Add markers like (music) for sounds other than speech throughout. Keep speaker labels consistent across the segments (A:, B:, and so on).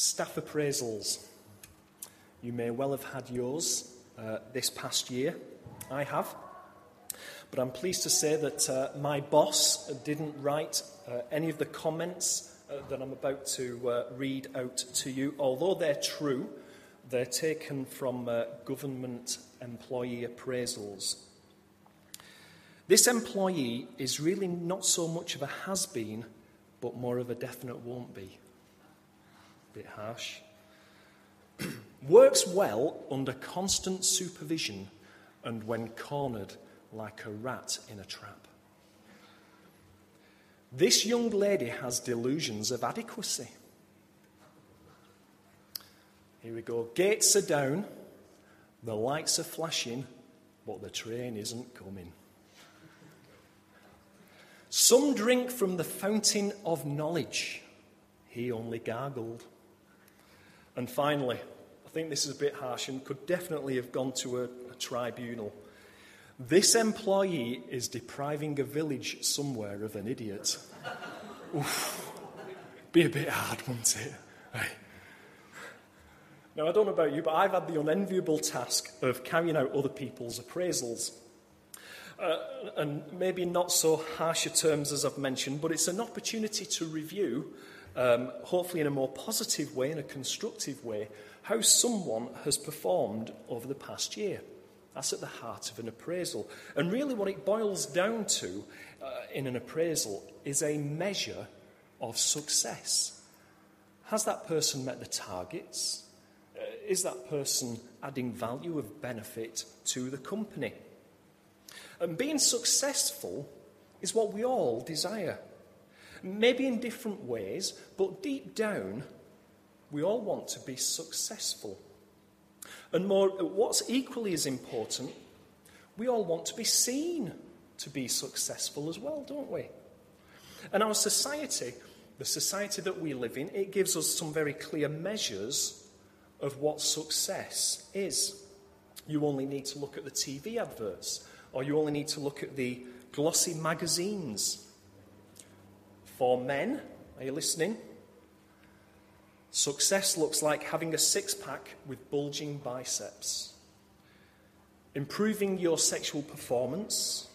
A: Staff appraisals. You may well have had yours uh, this past year. I have. But I'm pleased to say that uh, my boss didn't write uh, any of the comments uh, that I'm about to uh, read out to you. Although they're true, they're taken from uh, government employee appraisals. This employee is really not so much of a has been, but more of a definite won't be. Bit harsh. (clears throat) Works well under constant supervision and when cornered like a rat in a trap. This young lady has delusions of adequacy. Here we go. Gates are down, the lights are flashing, but the train isn't coming. Some drink from the fountain of knowledge. He only gargled. And finally, I think this is a bit harsh and could definitely have gone to a, a tribunal. This employee is depriving a village somewhere of an idiot. Oof. Be a bit hard, wouldn't it? Right. Now, I don't know about you, but I've had the unenviable task of carrying out other people's appraisals. Uh, and maybe not so harsher terms as I've mentioned, but it's an opportunity to review, um, hopefully in a more positive way, in a constructive way, how someone has performed over the past year. That's at the heart of an appraisal. And really, what it boils down to uh, in an appraisal is a measure of success. Has that person met the targets? Uh, is that person adding value of benefit to the company? And being successful is what we all desire. Maybe in different ways, but deep down, we all want to be successful. And more, what's equally as important, we all want to be seen to be successful as well, don't we? And our society, the society that we live in, it gives us some very clear measures of what success is. You only need to look at the TV adverts, or you only need to look at the glossy magazines. For men, are you listening? Success looks like having a six pack with bulging biceps, improving your sexual performance,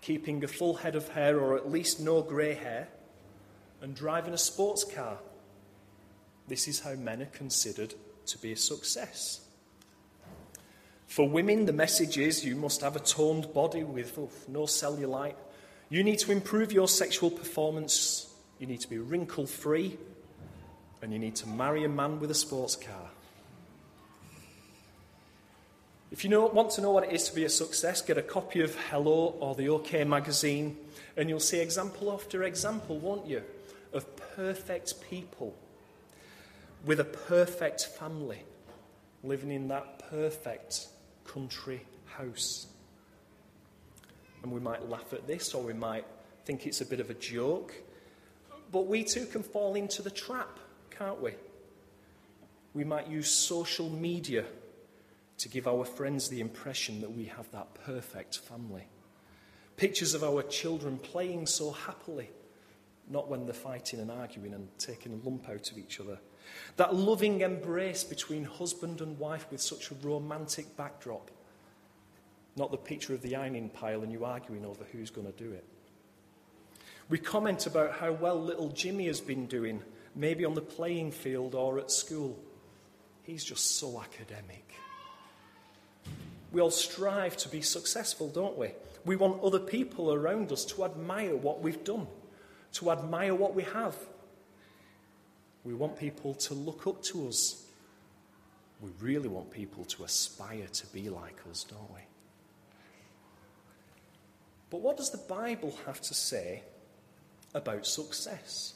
A: keeping a full head of hair or at least no grey hair, and driving a sports car. This is how men are considered to be a success. For women, the message is you must have a toned body with oh, no cellulite. You need to improve your sexual performance. You need to be wrinkle free and you need to marry a man with a sports car. If you know, want to know what it is to be a success, get a copy of Hello or the OK magazine, and you'll see example after example, won't you, of perfect people with a perfect family living in that perfect country house. And we might laugh at this or we might think it's a bit of a joke, but we too can fall into the trap can't we? We might use social media to give our friends the impression that we have that perfect family. Pictures of our children playing so happily, not when they're fighting and arguing and taking a lump out of each other. That loving embrace between husband and wife with such a romantic backdrop, not the picture of the ironing pile and you arguing over who's going to do it. We comment about how well little Jimmy has been doing maybe on the playing field or at school. He's just so academic. We all strive to be successful, don't we? We want other people around us to admire what we've done, to admire what we have. We want people to look up to us. We really want people to aspire to be like us, don't we? But what does the Bible have to say about success?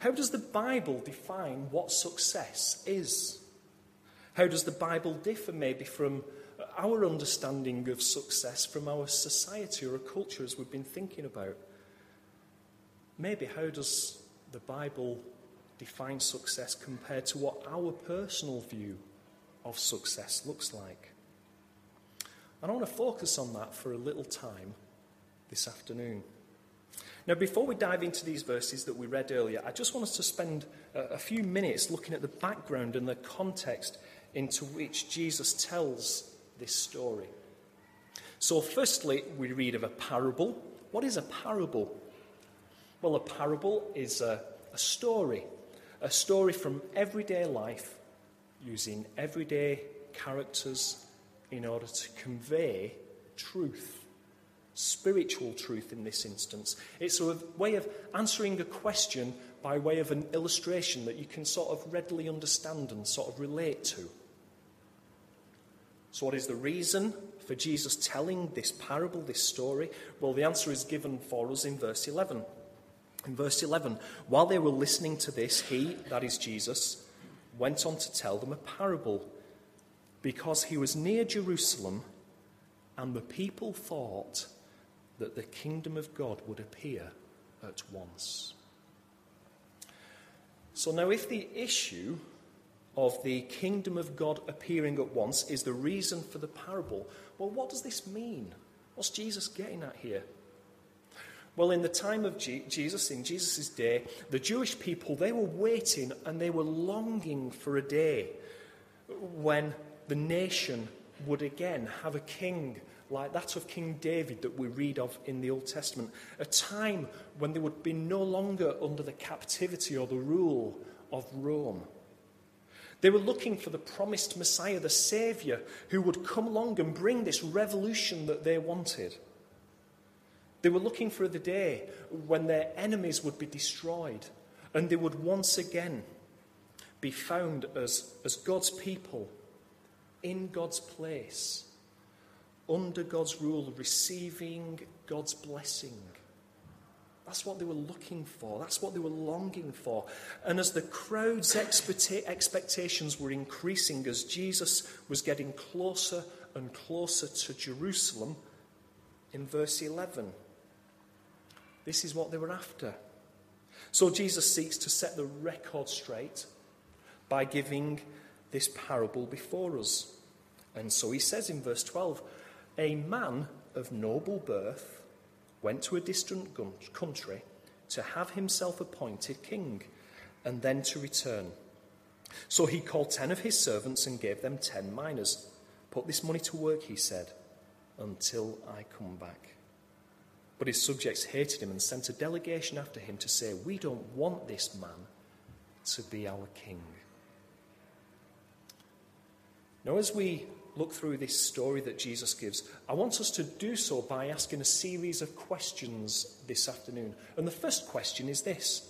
A: How does the Bible define what success is? How does the Bible differ maybe from our understanding of success from our society or a culture as we've been thinking about? Maybe how does the Bible define success compared to what our personal view of success looks like? And I want to focus on that for a little time this afternoon. Now, before we dive into these verses that we read earlier, I just want us to spend a, few minutes looking at the background and the context into which Jesus tells this story. So, firstly, we read of a parable. What is a parable? Well, a parable is a, a story, a story from everyday life using everyday characters in order to convey truth, spiritual truth in this instance. It's a way of answering a question by way of an illustration that you can sort of readily understand and sort of relate to. So, what is the reason for Jesus telling this parable, this story? Well, the answer is given for us in verse 11. In verse 11, while they were listening to this, he, that is Jesus, went on to tell them a parable because he was near Jerusalem and the people thought that the kingdom of God would appear at once. So now, if the issue of the kingdom of God appearing at once is the reason for the parable. Well, what does this mean? What's Jesus getting at here? Well, in the time of Jesus, in Jesus' day, the Jewish people, they were waiting and they were longing for a day when the nation would again have a king like that of King David that we read of in the Old Testament. A time when they would be no longer under the captivity or the rule of Rome. They were looking for the promised Messiah, the Saviour, who would come along and bring this revolution that they wanted. They were looking for the day when their enemies would be destroyed and they would once again be found as, as God's people in God's place, under God's rule, receiving God's blessing. That's what they were looking for. That's what they were longing for. And as the crowd's expectations were increasing, as Jesus was getting closer and closer to Jerusalem, in verse 11, this is what they were after. So Jesus seeks to set the record straight by giving this parable before us. And so he says in verse 12, A man of noble birth went to a distant country to have himself appointed king and then to return. So he called ten of his servants and gave them ten minas. Put this money to work, he said, until I come back. But his subjects hated him and sent a delegation after him to say, We don't want this man to be our king. Now, as we look through this story that Jesus gives, I want us to do so by asking a series of questions this afternoon. And the first question is this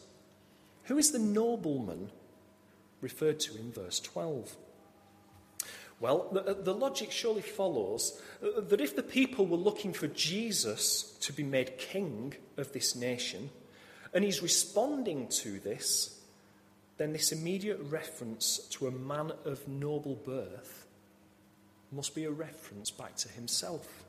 A: Who is the nobleman referred to in verse 12? Well, the, uh, the, logic surely follows uh, that if the people were looking for Jesus to be made king of this nation, and he's responding to this, then this immediate reference to a man of noble birth must be a reference back to himself.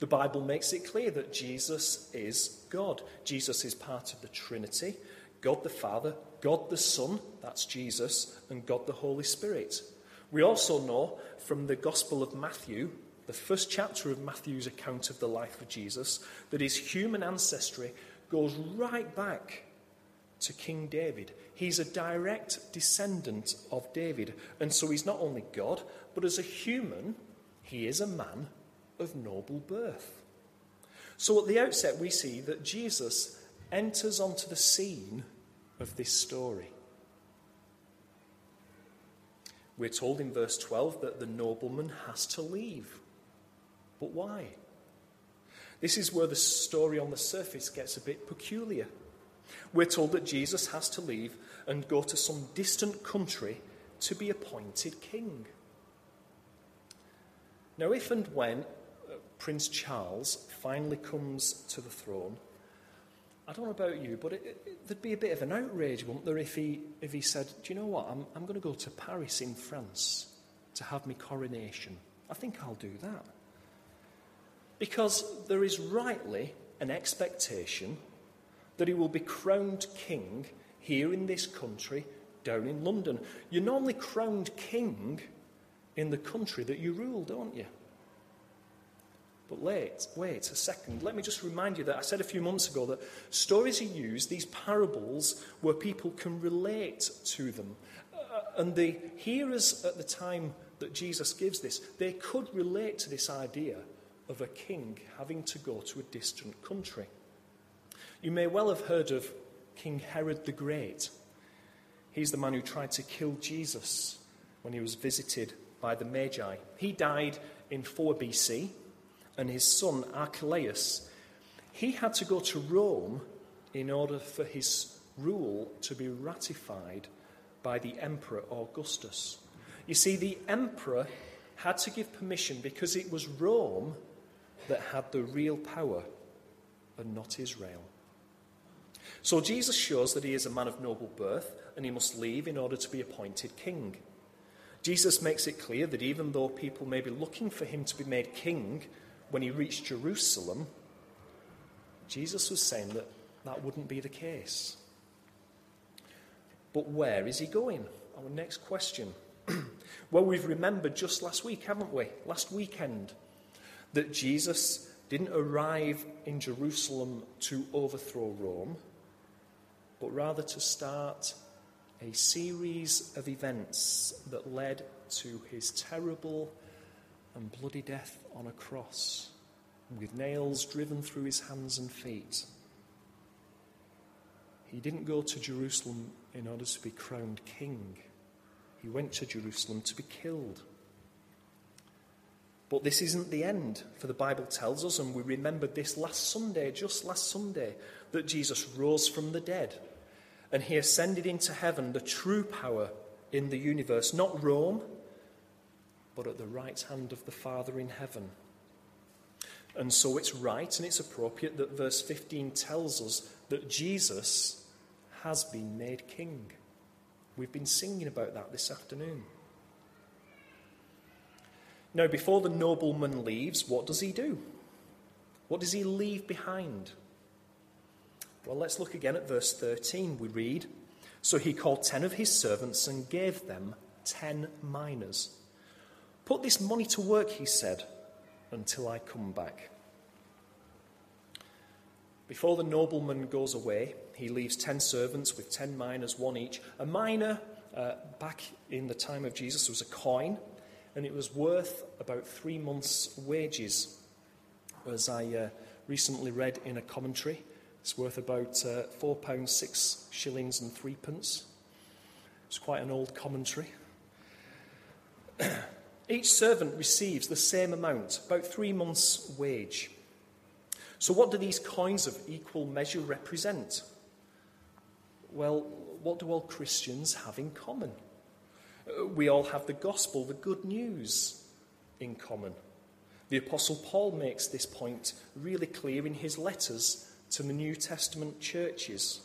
A: The Bible makes it clear that Jesus is God. Jesus is part of the Trinity God the Father, God the Son, that's Jesus, and God the Holy Spirit. We also know from the Gospel of Matthew, the first chapter of Matthew's account of the life of Jesus, that his human ancestry goes right back to King David. He's a direct descendant of David. And so he's not only God, but as a human, he is a man of noble birth. So at the outset, we see that Jesus enters onto the scene of this story. We're told in verse 12 that the nobleman has to leave. But why? This is where the story on the surface gets a bit peculiar. We're told that Jesus has to leave and go to some distant country to be appointed king. Now, if and when uh, Prince Charles finally comes to the throne, I don't know about you, but it, it, there'd be a bit of an outrage, wouldn't there, if he, if he said, Do you know what? I'm, I'm going to go to Paris in France to have my coronation. I think I'll do that. Because there is rightly an expectation that he will be crowned king here in this country, down in London. You're normally crowned king in the country that you rule, don't you? But wait, wait a second. Let me just remind you that I said a few months ago that stories are used, these parables, where people can relate to them. Uh, and the hearers at the time that Jesus gives this, they could relate to this idea of a king having to go to a distant country. You may well have heard of King Herod the Great. He's the man who tried to kill Jesus when he was visited by the Magi. He died in 4 BC, and his son Archelaus, he had to go to Rome in order for his rule to be ratified by the Emperor Augustus. You see, the Emperor had to give permission because it was Rome that had the real power and not Israel. So Jesus shows that he is a man of noble birth and he must leave in order to be appointed king. Jesus makes it clear that even though people may be looking for him to be made king when he reached Jerusalem, Jesus was saying that that wouldn't be the case. But where is he going? Our next question. (clears throat) well, we've remembered just last week, haven't we? Last weekend, that Jesus didn't arrive in Jerusalem to overthrow Rome but rather to start a series of events that led to his terrible and bloody death on a cross, with nails driven through his hands and feet. He didn't go to Jerusalem in order to be crowned king. He went to Jerusalem to be killed. But this isn't the end, for the Bible tells us, and we remembered this last Sunday, just last Sunday, that Jesus rose from the dead and he ascended into heaven, the true power in the universe, not Rome, but at the right hand of the Father in heaven. And so it's right and it's appropriate that verse 15 tells us that Jesus has been made king. We've been singing about that this afternoon. Now, before the nobleman leaves, what does he do? What does he leave behind? Well, let's look again at verse 13. We read So he called ten of his servants and gave them ten minas. Put this money to work, he said, until I come back. Before the nobleman goes away, he leaves ten servants with ten minas, one each. A mina, uh, back in the time of Jesus, was a coin, and it was worth about three months' wages. As I uh, recently read in a commentary, it's worth about uh, £4, 6 shillings and threepence. It's quite an old commentary. (clears throat) Each servant receives the same amount, about three months' wage. So, what do these coins of equal measure represent? Well, what do all Christians have in common? Uh, we all have the gospel, the good news, in common. The Apostle Paul makes this point really clear in his letters to the New Testament churches.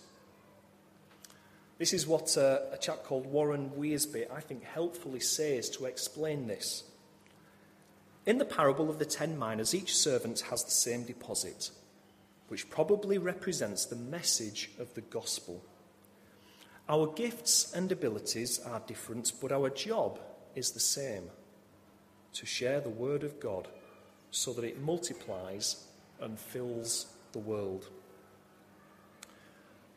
A: This is what a chap called Warren Wiersbe, I think, helpfully says to explain this. In the parable of the ten minas, each servant has the same deposit, which probably represents the message of the gospel. Our gifts and abilities are different, but our job is the same to share the word of God so that it multiplies and fills the world.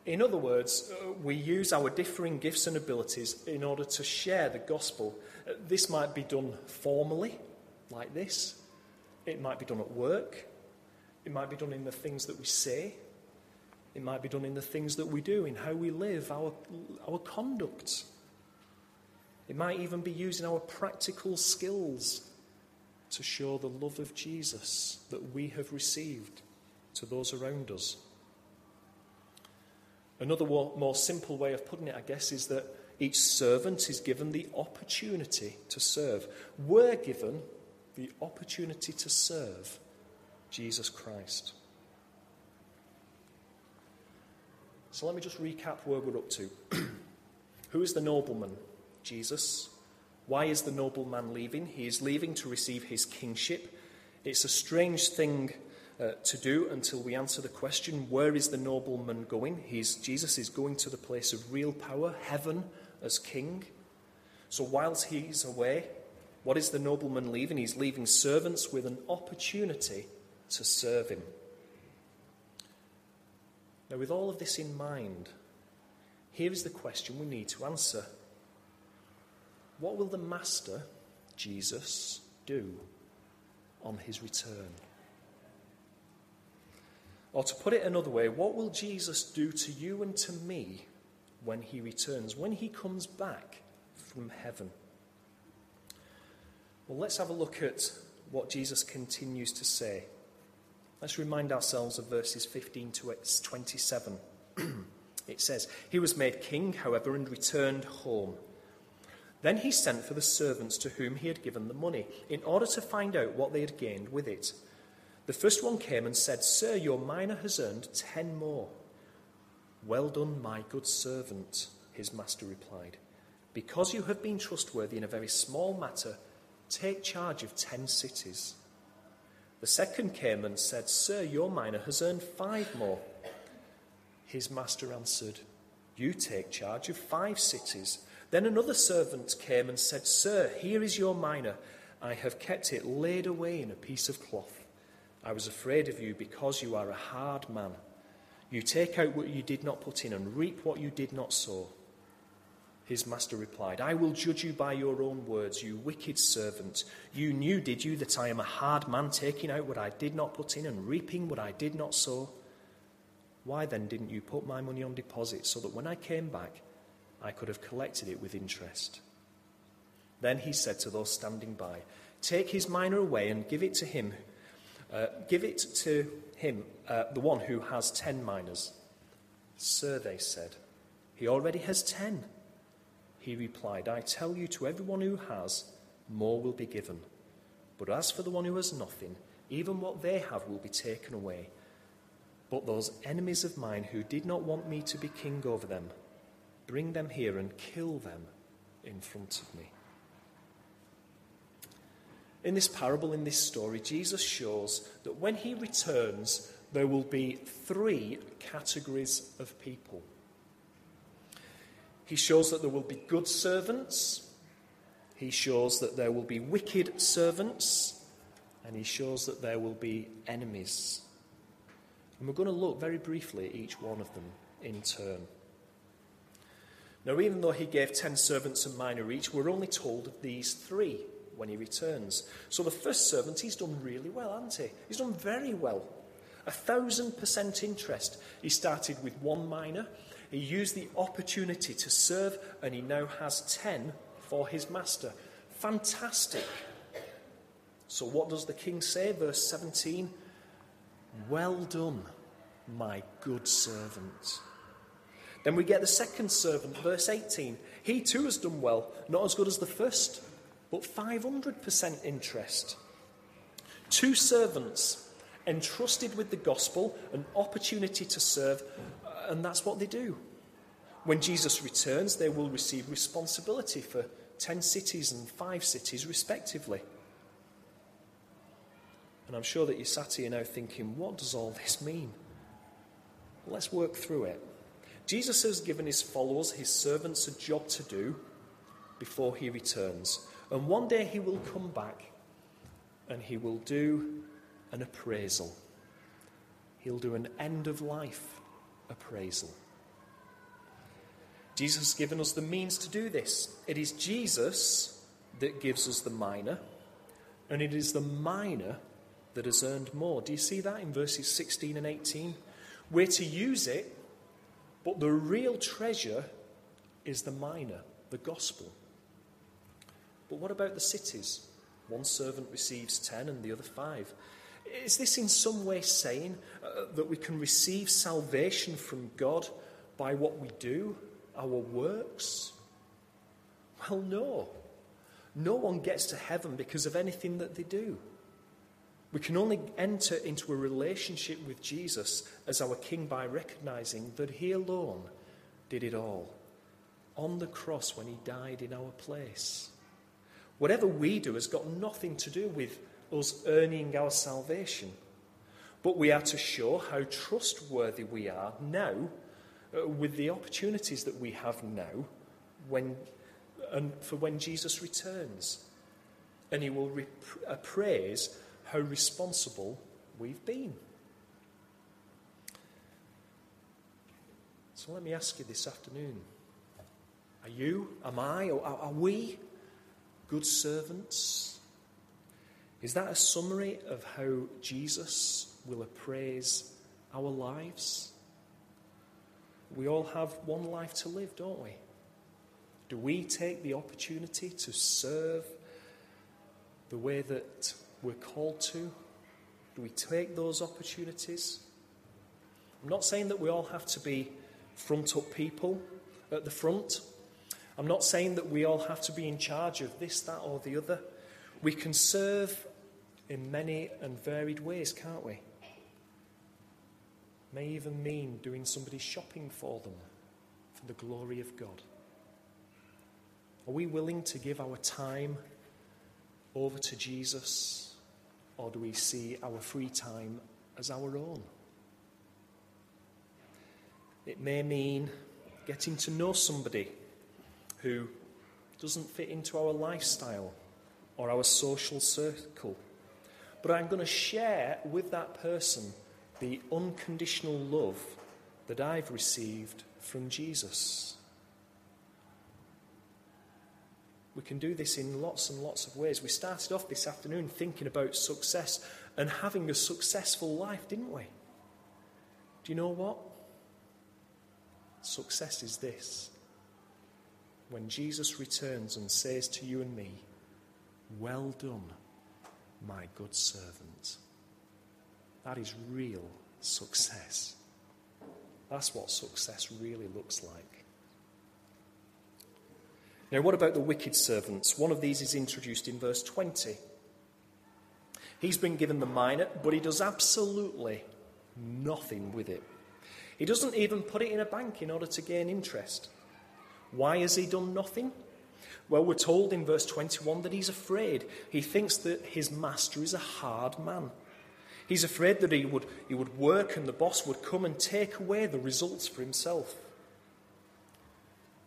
A: In other words, uh, we use our differing gifts and abilities in order to share the gospel. Uh, this might be done formally, like this. It might be done at work. It might be done in the things that we say. It might be done in the things that we do, in how we live, our, our conduct. It might even be used in our practical skills to show the love of Jesus that we have received to those around us. Another more simple way of putting it, I guess, is that each servant is given the opportunity to serve. We're given the opportunity to serve Jesus Christ. So let me just recap where we're up to. (clears throat) Who is the nobleman? Jesus. Why is the nobleman leaving? He is leaving to receive his kingship. It's a strange thing uh, to do until we answer the question where is the nobleman going? He's, Jesus is going to the place of real power, heaven as king. So, whilst he's away, What is the nobleman leaving? He's leaving servants with an opportunity to serve him. Now, with all of this in mind, here is the question we need to answer What will the Master, Jesus, do on his return? Or to put it another way, what will Jesus do to you and to me when he returns, when he comes back from heaven? Well, let's have a look at what Jesus continues to say. Let's remind ourselves of verses 15 to 27. (clears throat) it says, He was made king, however, and returned home. Then he sent for the servants to whom he had given the money, in order to find out what they had gained with it. The first one came and said, Sir, your mina has earned ten more. Well done, my good servant, his master replied. Because you have been trustworthy in a very small matter, take charge of ten cities. The second came and said, Sir, your mina has earned five more. His master answered, You take charge of five cities. Then another servant came and said, Sir, here is your mina. I have kept it laid away in a piece of cloth. I was afraid of you because you are a hard man. You take out what you did not put in and reap what you did not sow. His master replied, I will judge you by your own words, you wicked servant. You knew, did you, that I am a hard man, taking out what I did not put in and reaping what I did not sow? Why then didn't you put my money on deposit so that when I came back, I could have collected it with interest? Then he said to those standing by, Take his mina away and give it to him uh, give it to him, uh, the one who has ten minas. Sir, they said, he already has ten. He replied, I tell you, to everyone who has, more will be given. But as for the one who has nothing, even what they have will be taken away. But those enemies of mine who did not want me to be king over them, bring them here and kill them in front of me. In this parable, in this story, Jesus shows that when he returns, there will be three categories of people. He shows that there will be good servants, he shows that there will be wicked servants, and he shows that there will be enemies. And we're going to look very briefly at each one of them in turn. Now, even though he gave ten servants a mina each, we're only told of these three when he returns. So the first servant, he's done really well, hasn't he? He's done very well. A thousand percent interest. He started with one mina. He used the opportunity to serve, and he now has ten for his master. Fantastic. So, what does the king say? Verse 17 Well done, my good servant. Then we get the second servant, verse 18. He too has done well, not as good as the first, but 500% interest. Two servants entrusted with the gospel, an opportunity to serve, and that's what they do. When Jesus returns, they will receive responsibility for 10 cities and 5 cities, respectively. And I'm sure that you're sat here now thinking, what does all this mean? Well, let's work through it. Jesus has given his followers, his servants, a job to do before he returns. And one day he will come back and he will do an appraisal. He'll do an end of life appraisal. Jesus has given us the means to do this. It is Jesus that gives us the mina, and it is the mina that has earned more. Do you see that in verses 16 and 18? We're to use it, but the real treasure is the mina, the gospel. But what about the cities? One servant receives ten and the other five. Is this in some way saying uh, that we can receive salvation from God by what we do, our works? Well, no. No one gets to heaven because of anything that they do. We can only enter into a relationship with Jesus as our King by recognizing that He alone did it all on the cross when He died in our place. Whatever we do has got nothing to do with us earning our salvation. But we are to show how trustworthy we are now uh, with the opportunities that we have now when, and for when Jesus returns. and he will rep- appraise how responsible we've been. So let me ask you this afternoon are you, am I, or are we good servants? Is that a summary of how Jesus will appraise our lives? We all have one life to live, don't we? Do we take the opportunity to serve the way that we're called to? Do we take those opportunities? I'm not saying that we all have to be front up people at the front. I'm not saying that we all have to be in charge of this, that, or the other. We can serve in many and varied ways, can't we? May even mean doing somebody shopping for them for the glory of God. Are we willing to give our time over to Jesus, or do we see our free time as our own? It may mean getting to know somebody who doesn't fit into our lifestyle or our social circle. But I'm going to share with that person the unconditional love that I've received from Jesus. We can do this in lots and lots of ways. We started off this afternoon thinking about success and having a successful life, didn't we? Do you know what? Success is this when Jesus returns and says to you and me, Well done, my good servant. That is real success. That's what success really looks like. Now, what about the wicked servants? One of these is introduced in verse 20. He's been given the mina, but he does absolutely nothing with it. He doesn't even put it in a bank in order to gain interest. Why has he done nothing? Well, we're told in verse 21 that he's afraid. He thinks that his master is a hard man. He's afraid that he would, he would work and the boss would come and take away the results for himself.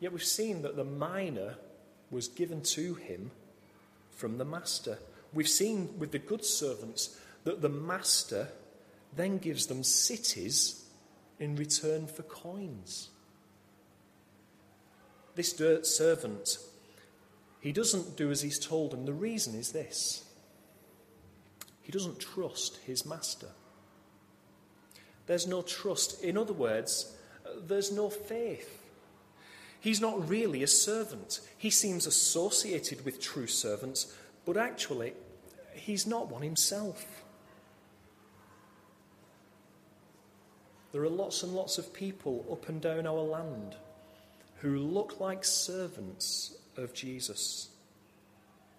A: Yet we've seen that the mina was given to him from the master. We've seen with the good servants that the master then gives them cities in return for coins. This dirt servant, he doesn't do as he's told, and the reason is this he doesn't trust his master. There's no trust. In other words, there's no faith. He's not really a servant. He seems associated with true servants, but actually, he's not one himself. There are lots and lots of people up and down our land who look like servants of Jesus.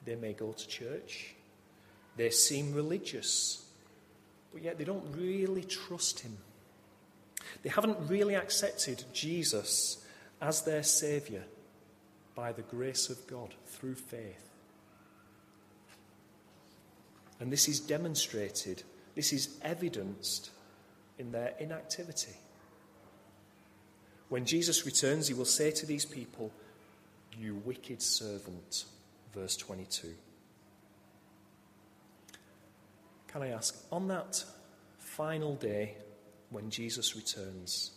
A: They may go to church, they seem religious, but yet they don't really trust Him. They haven't really accepted Jesus as their Saviour by the grace of God through faith. And this is demonstrated, this is evidenced in their inactivity. When Jesus returns, he will say to these people, You wicked servant. Verse 22. Can I ask, on that final day when Jesus returns,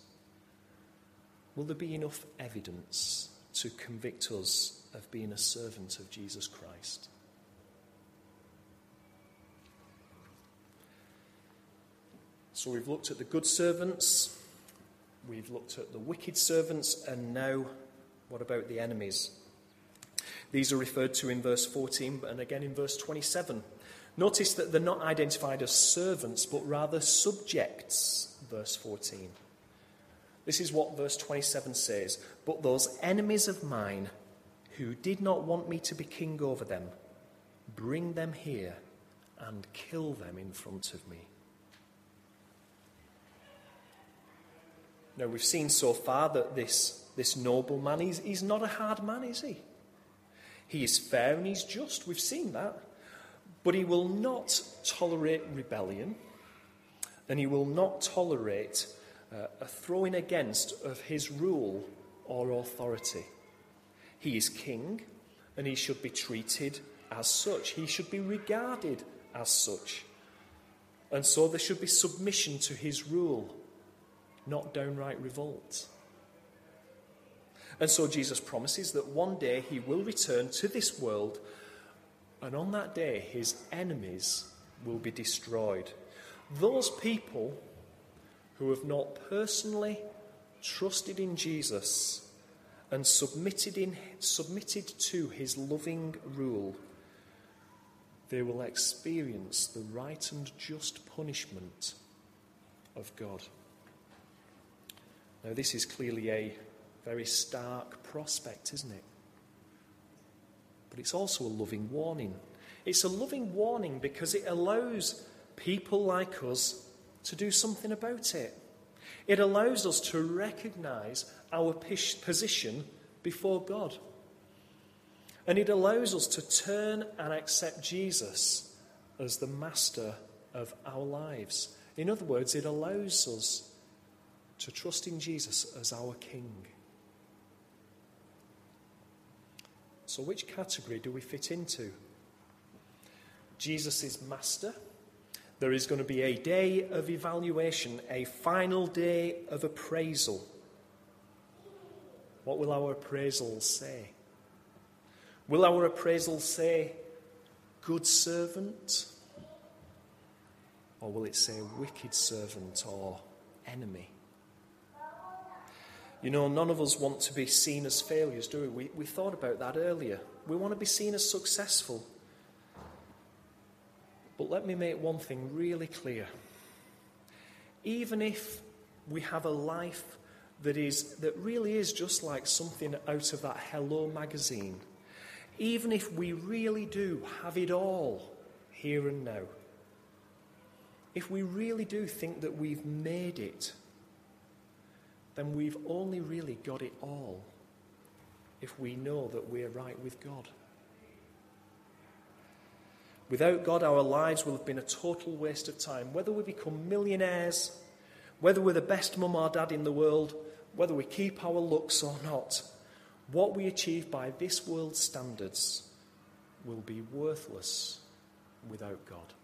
A: will there be enough evidence to convict us of being a servant of Jesus Christ? So we've looked at the good servants, we've looked at the wicked servants, and now what about the enemies? These are referred to in verse 14 and again in verse 27. Notice that they're not identified as servants, but rather subjects, verse 14. This is what verse 27 says But those enemies of mine who did not want me to be king over them, bring them here and kill them in front of me. Now, we've seen so far that this, this noble man, he's, he's not a hard man, is he? He is fair and he's just. We've seen that. But he will not tolerate rebellion and he will not tolerate uh, a throwing against of his rule or authority. He is king and he should be treated as such. He should be regarded as such. And so there should be submission to his rule, not downright revolt. And so Jesus promises that one day he will return to this world, and on that day his enemies will be destroyed. Those people who have not personally trusted in Jesus and submitted, in, submitted to his loving rule, they will experience the right and just punishment of God. Now, this is clearly a very stark prospect, isn't it? But it's also a loving warning. It's a loving warning because it allows people like us to do something about it. It allows us to recognize our position before God. And it allows us to turn and accept Jesus as the master of our lives. In other words, it allows us to trust in Jesus as our King. So, which category do we fit into? Jesus is master there is going to be a day of evaluation, a final day of appraisal. What will our appraisal say? Will our appraisal say, good servant? Or will it say, wicked servant or enemy? You know, none of us want to be seen as failures, do we? We, we thought about that earlier. We want to be seen as successful. But let me make one thing really clear. Even if we have a life that, is, that really is just like something out of that Hello magazine, even if we really do have it all here and now, if we really do think that we've made it, then we've only really got it all if we know that we're right with God. Without God, our lives will have been a total waste of time. Whether we become millionaires, whether we're the best mum or dad in the world, whether we keep our looks or not, what we achieve by this world's standards will be worthless without God.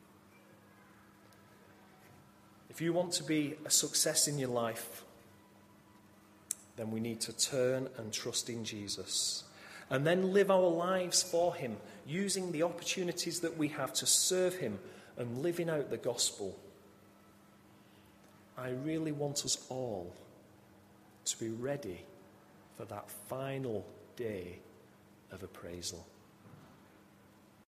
A: If you want to be a success in your life, then we need to turn and trust in Jesus and then live our lives for Him, using the opportunities that we have to serve Him and living out the gospel. I really want us all to be ready for that final day of appraisal.